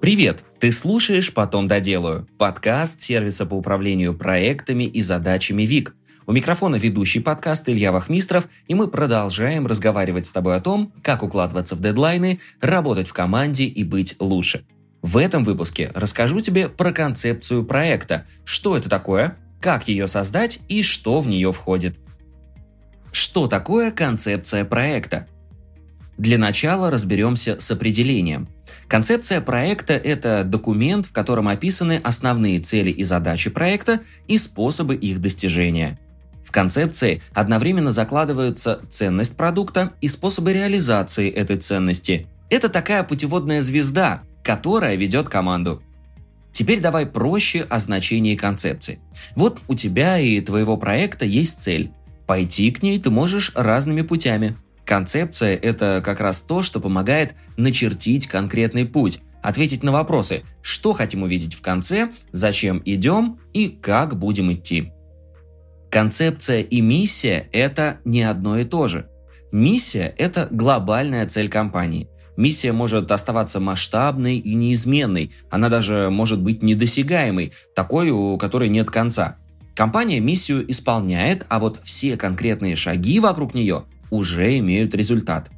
Привет! Ты слушаешь «Потом доделаю» – подкаст сервиса по управлению проектами и задачами ВИК. У микрофона ведущий подкаст Илья Вахмистров, и мы продолжаем разговаривать с тобой о том, как укладываться в дедлайны, работать в команде и быть лучше. В этом выпуске расскажу тебе про концепцию проекта, что это такое, как ее создать и что в нее входит. Что такое концепция проекта? Для начала разберемся с определением. Концепция проекта – это документ, в котором описаны основные цели и задачи проекта и способы их достижения. В концепции одновременно закладывается ценность продукта и способы реализации этой ценности. Это такая путеводная звезда, которая ведет команду. Теперь давай проще о значении концепции. Вот у тебя и твоего проекта есть цель. Пойти к ней ты можешь разными путями. Концепция – это как раз то, что помогает начертить конкретный путь, ответить на вопросы, что хотим увидеть в конце, зачем идем и как будем идти. Концепция и миссия – это не одно и то же. Миссия – это глобальная цель компании. Миссия может оставаться масштабной и неизменной, она даже может быть недосягаемой, такой, у которой нет конца. Компания миссию исполняет, а вот все конкретные шаги вокруг нее уже имеют результат.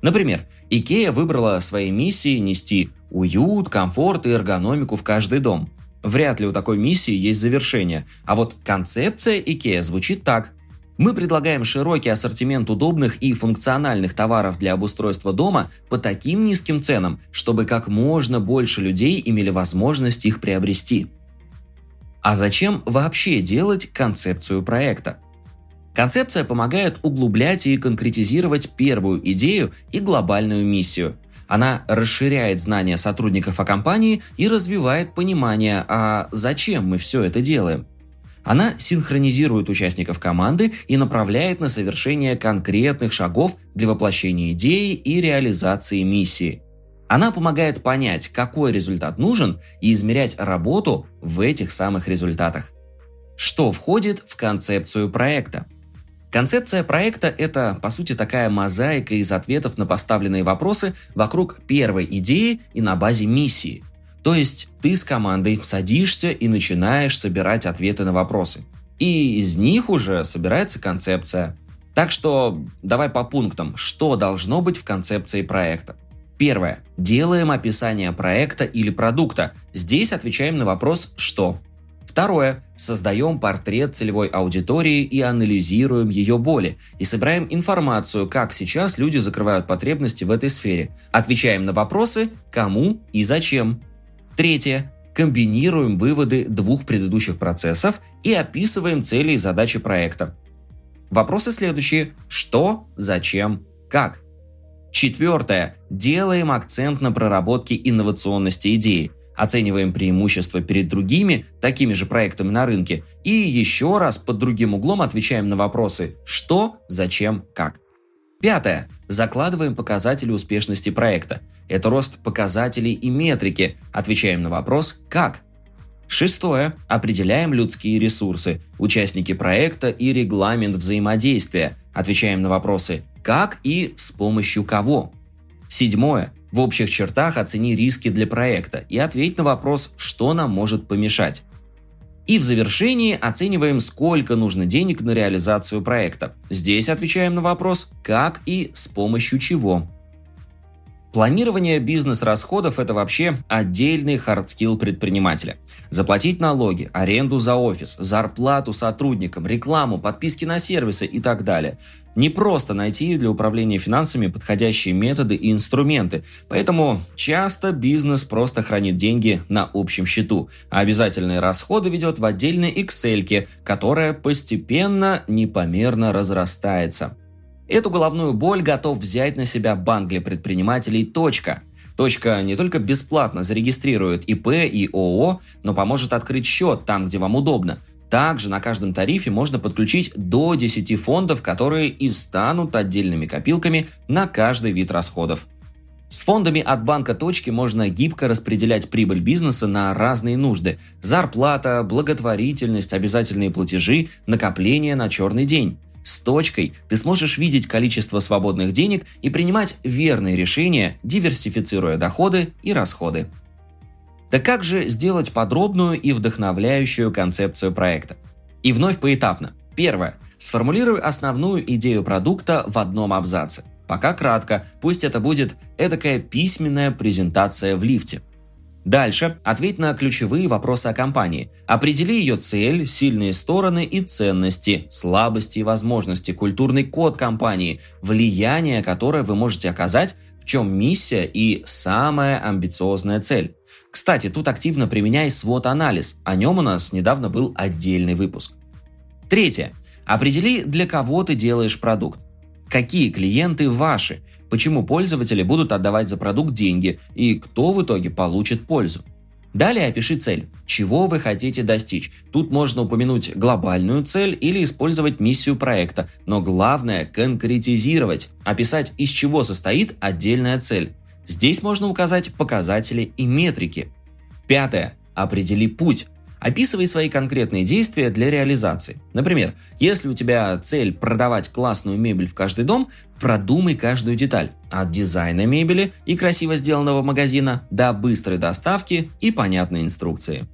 Например, IKEA выбрала своей миссией нести уют, комфорт и эргономику в каждый дом. Вряд ли у такой миссии есть завершение, а вот концепция IKEA звучит так. Мы предлагаем широкий ассортимент удобных и функциональных товаров для обустройства дома по таким низким ценам, чтобы как можно больше людей имели возможность их приобрести. А зачем вообще делать концепцию проекта? Концепция помогает углублять и конкретизировать первую идею и глобальную миссию. Она расширяет знания сотрудников о компании и развивает понимание, а зачем мы все это делаем. Она синхронизирует участников команды и направляет на совершение конкретных шагов для воплощения идеи и реализации миссии. Она помогает понять, какой результат нужен и измерять работу в этих самых результатах. Что входит в концепцию проекта? Концепция проекта – это, по сути, такая мозаика из ответов на поставленные вопросы вокруг первой идеи и на базе миссии. То есть ты с командой садишься и начинаешь собирать ответы на вопросы. И из них уже собирается концепция. Так что давай по пунктам, что должно быть в концепции проекта. Первое. Делаем описание проекта или продукта. Здесь отвечаем на вопрос «что?». Второе. Создаем портрет целевой аудитории и анализируем ее боли. И собираем информацию, как сейчас люди закрывают потребности в этой сфере. Отвечаем на вопросы «кому» и «зачем». Третье. Комбинируем выводы двух предыдущих процессов и описываем цели и задачи проекта. Вопросы следующие. Что, зачем, как? Четвертое. Делаем акцент на проработке инновационности идеи – оцениваем преимущества перед другими, такими же проектами на рынке, и еще раз под другим углом отвечаем на вопросы «что», «зачем», «как». Пятое. Закладываем показатели успешности проекта. Это рост показателей и метрики. Отвечаем на вопрос «как». Шестое. Определяем людские ресурсы, участники проекта и регламент взаимодействия. Отвечаем на вопросы «как» и «с помощью кого». Седьмое. В общих чертах оцени риски для проекта и ответь на вопрос, что нам может помешать. И в завершении оцениваем, сколько нужно денег на реализацию проекта. Здесь отвечаем на вопрос, как и с помощью чего. Планирование бизнес-расходов – это вообще отдельный hard skill предпринимателя. Заплатить налоги, аренду за офис, зарплату сотрудникам, рекламу, подписки на сервисы и так далее. Не просто найти для управления финансами подходящие методы и инструменты, поэтому часто бизнес просто хранит деньги на общем счету, а обязательные расходы ведет в отдельной Excel, которая постепенно непомерно разрастается. Эту головную боль готов взять на себя банк для предпринимателей «Точка». Точка не только бесплатно зарегистрирует ИП и ООО, но поможет открыть счет там, где вам удобно. Также на каждом тарифе можно подключить до 10 фондов, которые и станут отдельными копилками на каждый вид расходов. С фондами от банка точки можно гибко распределять прибыль бизнеса на разные нужды. Зарплата, благотворительность, обязательные платежи, накопление на черный день. С точкой ты сможешь видеть количество свободных денег и принимать верные решения, диверсифицируя доходы и расходы. Так как же сделать подробную и вдохновляющую концепцию проекта? И вновь поэтапно. Первое. Сформулируй основную идею продукта в одном абзаце. Пока кратко, пусть это будет эдакая письменная презентация в лифте. Дальше ответь на ключевые вопросы о компании. Определи ее цель, сильные стороны и ценности, слабости и возможности, культурный код компании, влияние, которое вы можете оказать, в чем миссия и самая амбициозная цель. Кстати, тут активно применяй свод-анализ, о нем у нас недавно был отдельный выпуск. Третье. Определи, для кого ты делаешь продукт. Какие клиенты ваши? Почему пользователи будут отдавать за продукт деньги? И кто в итоге получит пользу? Далее опиши цель. Чего вы хотите достичь? Тут можно упомянуть глобальную цель или использовать миссию проекта, но главное – конкретизировать, описать, из чего состоит отдельная цель. Здесь можно указать показатели и метрики. Пятое. Определи путь. Описывай свои конкретные действия для реализации. Например, если у тебя цель продавать классную мебель в каждый дом, продумай каждую деталь. От дизайна мебели и красиво сделанного магазина до быстрой доставки и понятной инструкции.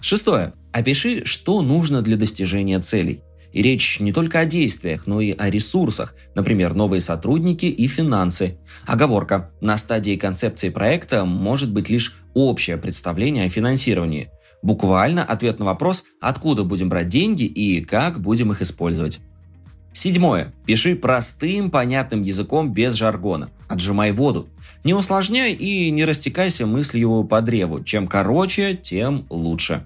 Шестое. Опиши, что нужно для достижения целей. И речь не только о действиях, но и о ресурсах, например, новые сотрудники и финансы. Оговорка. На стадии концепции проекта может быть лишь общее представление о финансировании. Буквально ответ на вопрос, откуда будем брать деньги и как будем их использовать. Седьмое. Пиши простым, понятным языком без жаргона. Отжимай воду. Не усложняй и не растекайся мыслью по древу. Чем короче, тем лучше.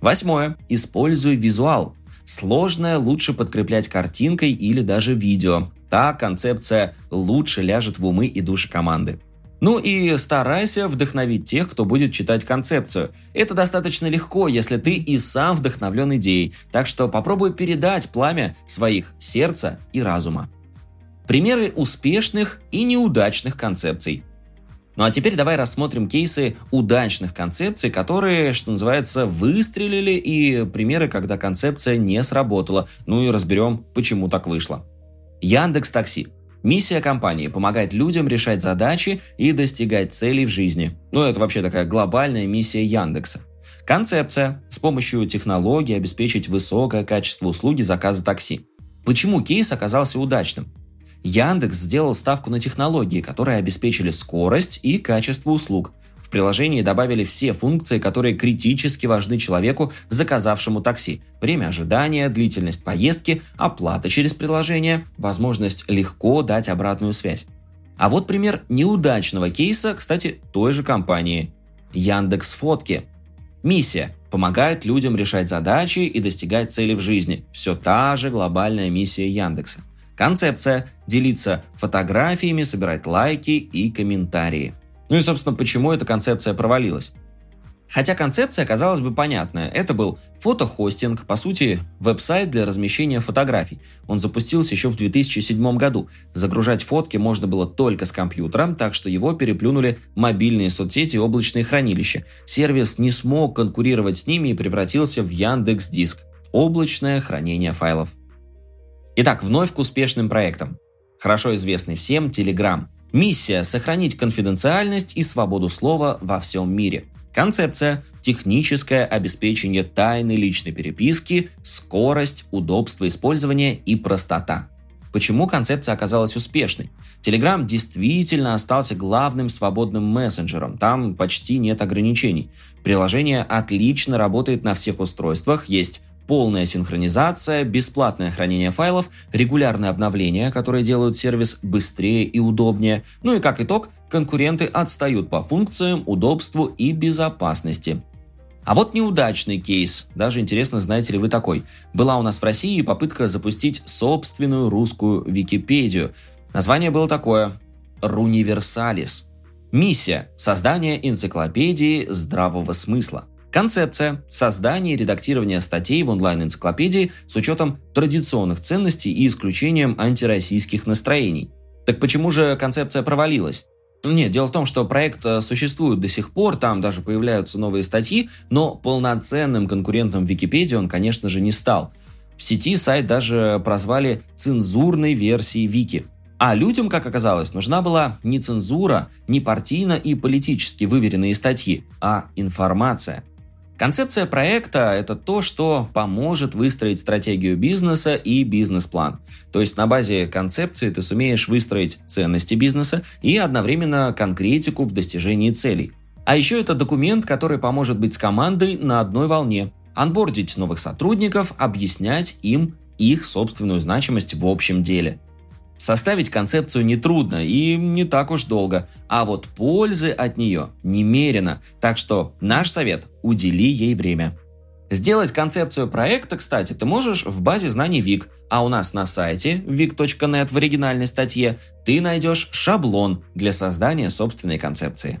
Восьмое. Используй визуал. Сложное лучше подкреплять картинкой или даже видео. Так концепция лучше ляжет в умы и души команды. Ну и старайся вдохновить тех, кто будет читать концепцию. Это достаточно легко, если ты и сам вдохновлен идеей, так что попробуй передать пламя своих сердца и разума. Примеры успешных и неудачных концепций. Ну а теперь давай рассмотрим кейсы удачных концепций, которые, что называется, выстрелили, и примеры, когда концепция не сработала. Ну и разберем, почему так вышло. Яндекс Такси. Миссия компании – помогать людям решать задачи и достигать целей в жизни. Ну, это вообще такая глобальная миссия Яндекса. Концепция – с помощью технологий обеспечить высокое качество услуги заказа такси. Почему кейс оказался удачным? Яндекс сделал ставку на технологии, которые обеспечили скорость и качество услуг, приложении добавили все функции, которые критически важны человеку, заказавшему такси. Время ожидания, длительность поездки, оплата через приложение, возможность легко дать обратную связь. А вот пример неудачного кейса, кстати, той же компании. Яндекс Фотки. Миссия – помогает людям решать задачи и достигать цели в жизни. Все та же глобальная миссия Яндекса. Концепция – делиться фотографиями, собирать лайки и комментарии. Ну и, собственно, почему эта концепция провалилась. Хотя концепция, казалось бы, понятная. Это был фотохостинг, по сути, веб-сайт для размещения фотографий. Он запустился еще в 2007 году. Загружать фотки можно было только с компьютера, так что его переплюнули мобильные соцсети и облачные хранилища. Сервис не смог конкурировать с ними и превратился в Яндекс Диск – облачное хранение файлов. Итак, вновь к успешным проектам. Хорошо известный всем Telegram – Миссия – сохранить конфиденциальность и свободу слова во всем мире. Концепция – техническое обеспечение тайны личной переписки, скорость, удобство использования и простота. Почему концепция оказалась успешной? Telegram действительно остался главным свободным мессенджером, там почти нет ограничений. Приложение отлично работает на всех устройствах, есть полная синхронизация, бесплатное хранение файлов, регулярные обновления, которые делают сервис быстрее и удобнее. Ну и как итог, конкуренты отстают по функциям, удобству и безопасности. А вот неудачный кейс. Даже интересно, знаете ли вы такой. Была у нас в России попытка запустить собственную русскую Википедию. Название было такое – Руниверсалис. Миссия – создание энциклопедии здравого смысла. Концепция – создание и редактирование статей в онлайн-энциклопедии с учетом традиционных ценностей и исключением антироссийских настроений. Так почему же концепция провалилась? Нет, дело в том, что проект э, существует до сих пор, там даже появляются новые статьи, но полноценным конкурентом Википедии он, конечно же, не стал. В сети сайт даже прозвали цензурной версией Вики. А людям, как оказалось, нужна была не цензура, не партийно и политически выверенные статьи, а информация. Концепция проекта – это то, что поможет выстроить стратегию бизнеса и бизнес-план. То есть на базе концепции ты сумеешь выстроить ценности бизнеса и одновременно конкретику в достижении целей. А еще это документ, который поможет быть с командой на одной волне, анбордить новых сотрудников, объяснять им их собственную значимость в общем деле – Составить концепцию нетрудно и не так уж долго, а вот пользы от нее немерено, так что наш совет – удели ей время. Сделать концепцию проекта, кстати, ты можешь в базе знаний ВИК, а у нас на сайте vic.net в оригинальной статье ты найдешь шаблон для создания собственной концепции.